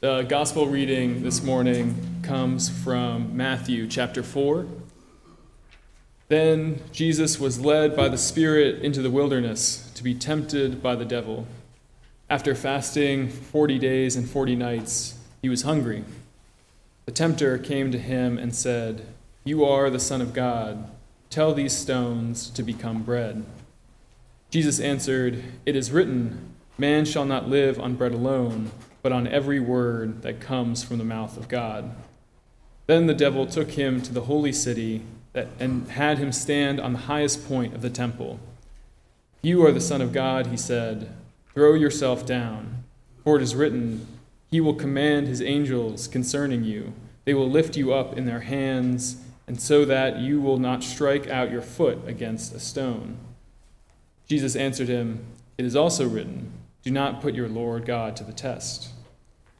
The gospel reading this morning comes from Matthew chapter 4. Then Jesus was led by the Spirit into the wilderness to be tempted by the devil. After fasting 40 days and 40 nights, he was hungry. The tempter came to him and said, You are the Son of God. Tell these stones to become bread. Jesus answered, It is written, Man shall not live on bread alone, but on every word that comes from the mouth of God. Then the devil took him to the holy city and had him stand on the highest point of the temple. You are the Son of God, he said. Throw yourself down, for it is written, he will command his angels concerning you. They will lift you up in their hands, and so that you will not strike out your foot against a stone. Jesus answered him, It is also written, Do not put your Lord God to the test.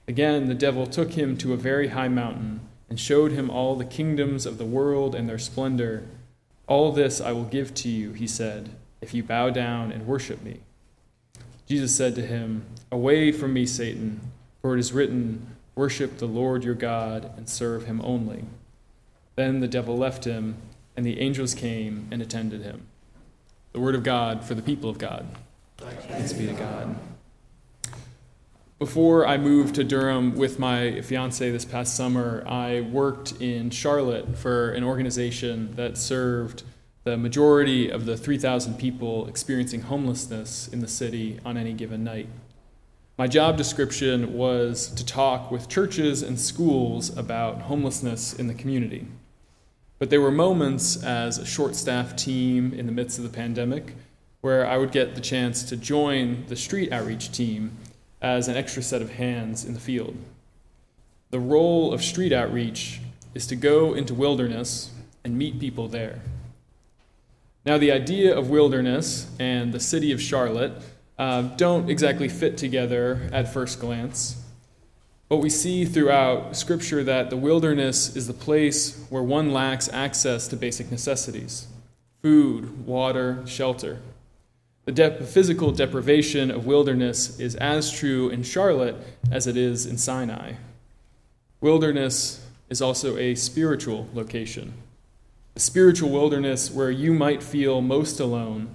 Again, the devil took him to a very high mountain and showed him all the kingdoms of the world and their splendor. All this I will give to you, he said, if you bow down and worship me. Jesus said to him, Away from me, Satan. For it is written, Worship the Lord your God and serve him only. Then the devil left him, and the angels came and attended him. The word of God for the people of God. Thanks be to God. Before I moved to Durham with my fiance this past summer, I worked in Charlotte for an organization that served the majority of the 3,000 people experiencing homelessness in the city on any given night. My job description was to talk with churches and schools about homelessness in the community. But there were moments as a short staffed team in the midst of the pandemic where I would get the chance to join the street outreach team as an extra set of hands in the field. The role of street outreach is to go into wilderness and meet people there. Now, the idea of wilderness and the city of Charlotte uh, don't exactly fit together at first glance. But we see throughout Scripture that the wilderness is the place where one lacks access to basic necessities food, water, shelter. The de- physical deprivation of wilderness is as true in Charlotte as it is in Sinai. Wilderness is also a spiritual location, a spiritual wilderness where you might feel most alone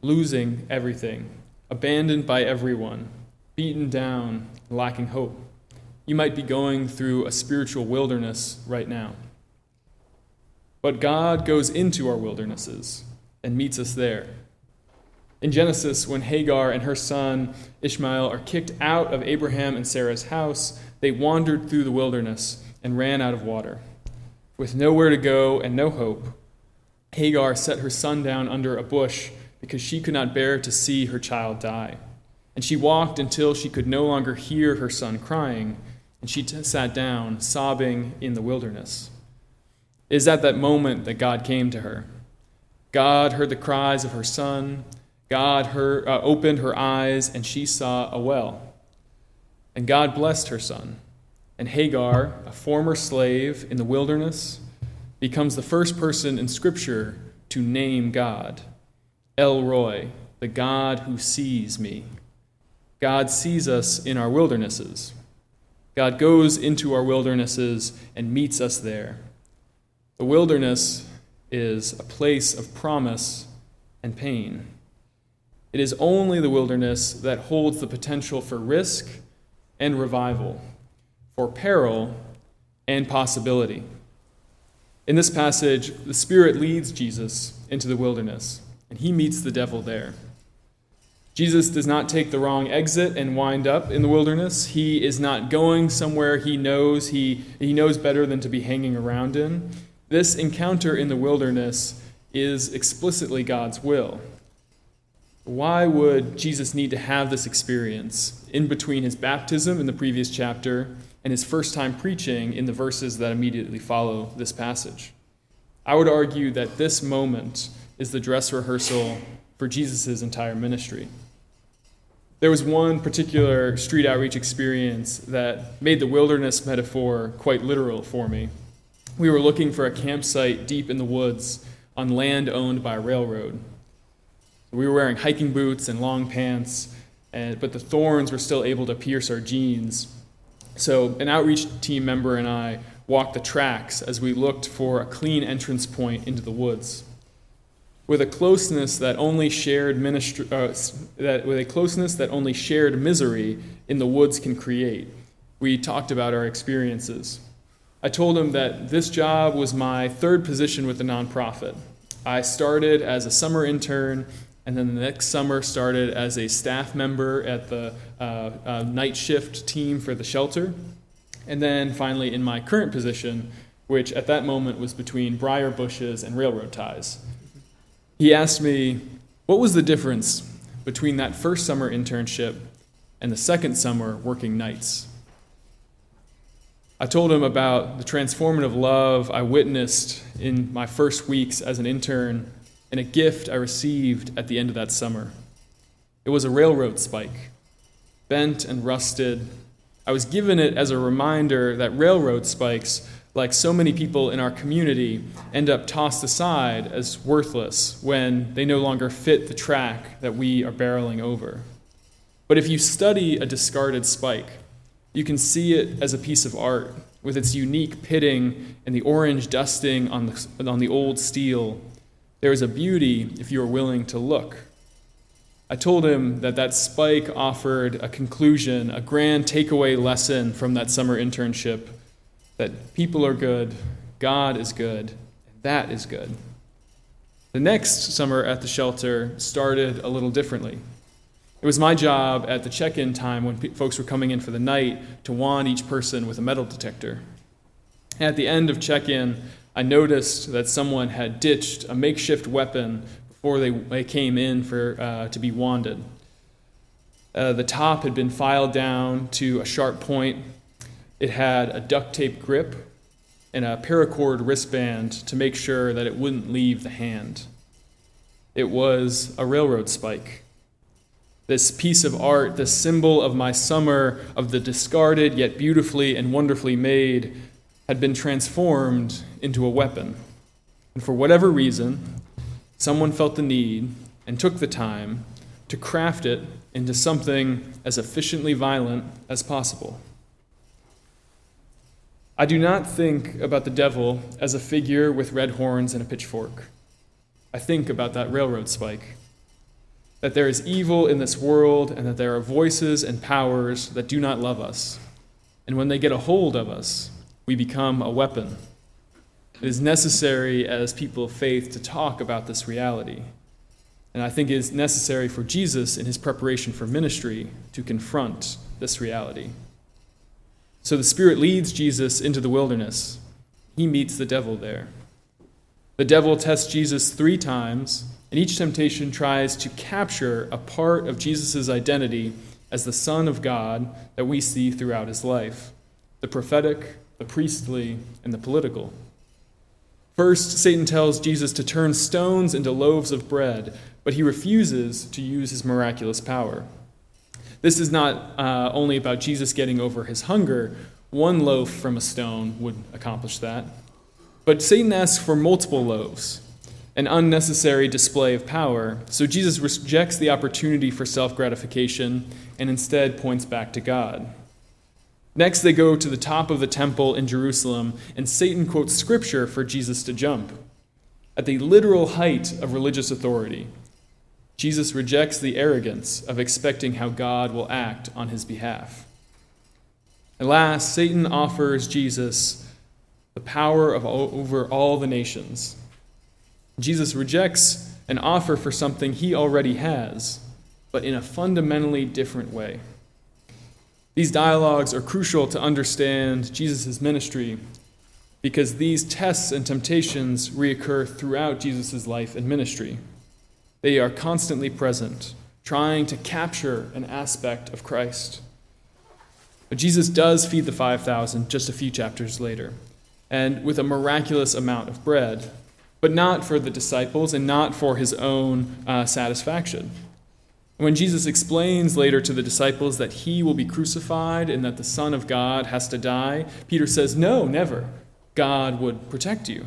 losing everything, abandoned by everyone, beaten down, lacking hope. You might be going through a spiritual wilderness right now. But God goes into our wildernesses and meets us there. In Genesis, when Hagar and her son Ishmael are kicked out of Abraham and Sarah's house, they wandered through the wilderness and ran out of water. With nowhere to go and no hope, Hagar set her son down under a bush because she could not bear to see her child die. And she walked until she could no longer hear her son crying, and she t- sat down, sobbing in the wilderness. It is at that moment that God came to her. God heard the cries of her son. God heard, uh, opened her eyes, and she saw a well. And God blessed her son. And Hagar, a former slave in the wilderness, becomes the first person in Scripture to name God. El Roi, the God who sees me. God sees us in our wildernesses. God goes into our wildernesses and meets us there. The wilderness is a place of promise and pain. It is only the wilderness that holds the potential for risk and revival, for peril and possibility. In this passage, the Spirit leads Jesus into the wilderness and he meets the devil there. Jesus does not take the wrong exit and wind up in the wilderness. He is not going somewhere he knows he, he knows better than to be hanging around in. This encounter in the wilderness is explicitly God's will. Why would Jesus need to have this experience in between his baptism in the previous chapter and his first time preaching in the verses that immediately follow this passage? I would argue that this moment is the dress rehearsal for Jesus' entire ministry. There was one particular street outreach experience that made the wilderness metaphor quite literal for me. We were looking for a campsite deep in the woods on land owned by a railroad. We were wearing hiking boots and long pants, and, but the thorns were still able to pierce our jeans. So, an outreach team member and I walked the tracks as we looked for a clean entrance point into the woods. With a closeness that only shared ministry, uh, that with a closeness that only shared misery in the woods can create, we talked about our experiences. I told him that this job was my third position with the nonprofit. I started as a summer intern, and then the next summer started as a staff member at the uh, uh, night shift team for the shelter. And then finally, in my current position, which at that moment was between briar bushes and railroad ties. He asked me, What was the difference between that first summer internship and the second summer working nights? I told him about the transformative love I witnessed in my first weeks as an intern and a gift I received at the end of that summer. It was a railroad spike, bent and rusted. I was given it as a reminder that railroad spikes, like so many people in our community, end up tossed aside as worthless when they no longer fit the track that we are barreling over. But if you study a discarded spike, you can see it as a piece of art with its unique pitting and the orange dusting on the, on the old steel. There is a beauty if you are willing to look. I told him that that spike offered a conclusion, a grand takeaway lesson from that summer internship that people are good, God is good, and that is good. The next summer at the shelter started a little differently. It was my job at the check in time when folks were coming in for the night to wand each person with a metal detector. At the end of check in, I noticed that someone had ditched a makeshift weapon before they, they came in for, uh, to be wanded. Uh, the top had been filed down to a sharp point. It had a duct tape grip and a paracord wristband to make sure that it wouldn't leave the hand. It was a railroad spike this piece of art, this symbol of my summer, of the discarded yet beautifully and wonderfully made, had been transformed into a weapon. And for whatever reason, someone felt the need and took the time to craft it into something as efficiently violent as possible. I do not think about the devil as a figure with red horns and a pitchfork. I think about that railroad spike that there is evil in this world and that there are voices and powers that do not love us. And when they get a hold of us, we become a weapon. It is necessary as people of faith to talk about this reality. And I think it is necessary for Jesus in his preparation for ministry to confront this reality. So the Spirit leads Jesus into the wilderness. He meets the devil there. The devil tests Jesus three times and each temptation tries to capture a part of Jesus' identity as the Son of God that we see throughout his life the prophetic, the priestly, and the political. First, Satan tells Jesus to turn stones into loaves of bread, but he refuses to use his miraculous power. This is not uh, only about Jesus getting over his hunger, one loaf from a stone would accomplish that. But Satan asks for multiple loaves an unnecessary display of power. So Jesus rejects the opportunity for self gratification and instead points back to God. Next, they go to the top of the temple in Jerusalem, and Satan quotes scripture for Jesus to jump. At the literal height of religious authority, Jesus rejects the arrogance of expecting how God will act on his behalf. And last, Satan offers Jesus the power of over all the nations Jesus rejects an offer for something he already has, but in a fundamentally different way. These dialogues are crucial to understand Jesus' ministry because these tests and temptations reoccur throughout Jesus' life and ministry. They are constantly present, trying to capture an aspect of Christ. But Jesus does feed the 5,000 just a few chapters later, and with a miraculous amount of bread but not for the disciples and not for his own uh, satisfaction. When Jesus explains later to the disciples that he will be crucified and that the Son of God has to die, Peter says, No, never. God would protect you.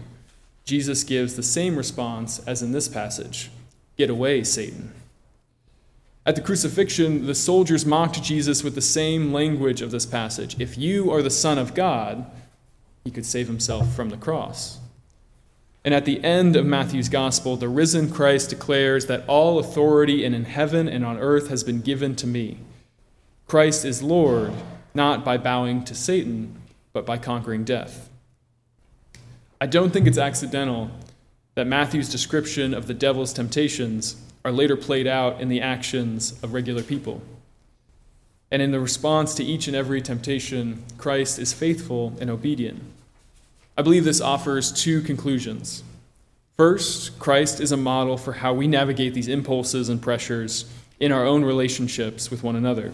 Jesus gives the same response as in this passage Get away, Satan. At the crucifixion, the soldiers mocked Jesus with the same language of this passage. If you are the Son of God, he could save himself from the cross. And at the end of Matthew's gospel, the risen Christ declares that all authority in heaven and on earth has been given to me. Christ is Lord, not by bowing to Satan, but by conquering death. I don't think it's accidental that Matthew's description of the devil's temptations are later played out in the actions of regular people. And in the response to each and every temptation, Christ is faithful and obedient. I believe this offers two conclusions. First, Christ is a model for how we navigate these impulses and pressures in our own relationships with one another.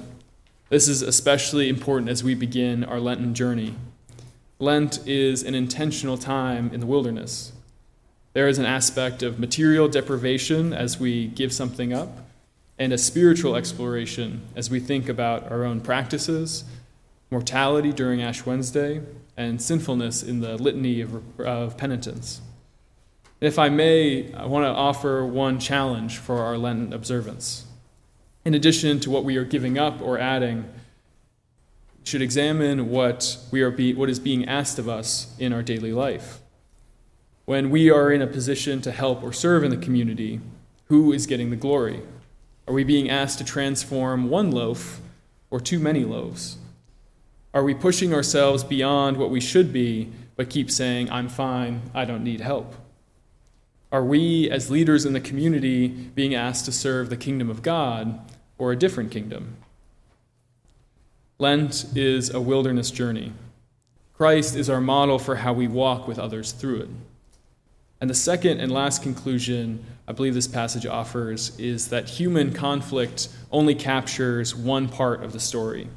This is especially important as we begin our Lenten journey. Lent is an intentional time in the wilderness. There is an aspect of material deprivation as we give something up, and a spiritual exploration as we think about our own practices, mortality during Ash Wednesday, and sinfulness in the litany of, of penitence. If I may, I want to offer one challenge for our Lenten observance. In addition to what we are giving up or adding, we should examine what, we are be, what is being asked of us in our daily life. When we are in a position to help or serve in the community, who is getting the glory? Are we being asked to transform one loaf or too many loaves? Are we pushing ourselves beyond what we should be, but keep saying, I'm fine, I don't need help? Are we, as leaders in the community, being asked to serve the kingdom of God or a different kingdom? Lent is a wilderness journey. Christ is our model for how we walk with others through it. And the second and last conclusion I believe this passage offers is that human conflict only captures one part of the story.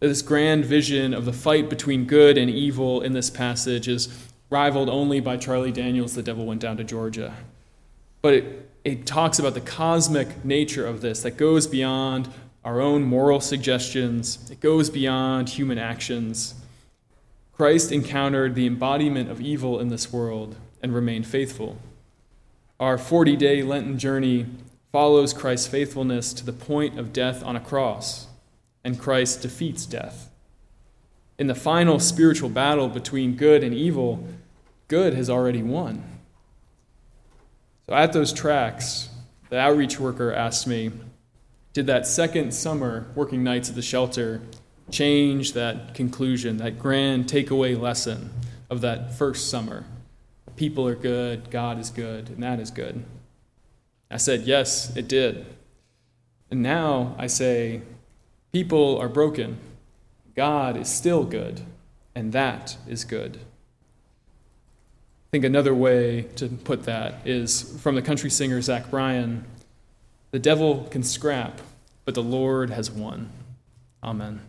This grand vision of the fight between good and evil in this passage is rivaled only by Charlie Daniels' The Devil Went Down to Georgia. But it, it talks about the cosmic nature of this that goes beyond our own moral suggestions, it goes beyond human actions. Christ encountered the embodiment of evil in this world and remained faithful. Our 40 day Lenten journey follows Christ's faithfulness to the point of death on a cross, and Christ defeats death. In the final spiritual battle between good and evil, good has already won. So at those tracks, the outreach worker asked me, Did that second summer working nights at the shelter change that conclusion, that grand takeaway lesson of that first summer? people are good, God is good, and that is good. I said, Yes, it did. And now I say, People are broken. God is still good, and that is good. I think another way to put that is from the country singer Zach Bryan The devil can scrap, but the Lord has won. Amen.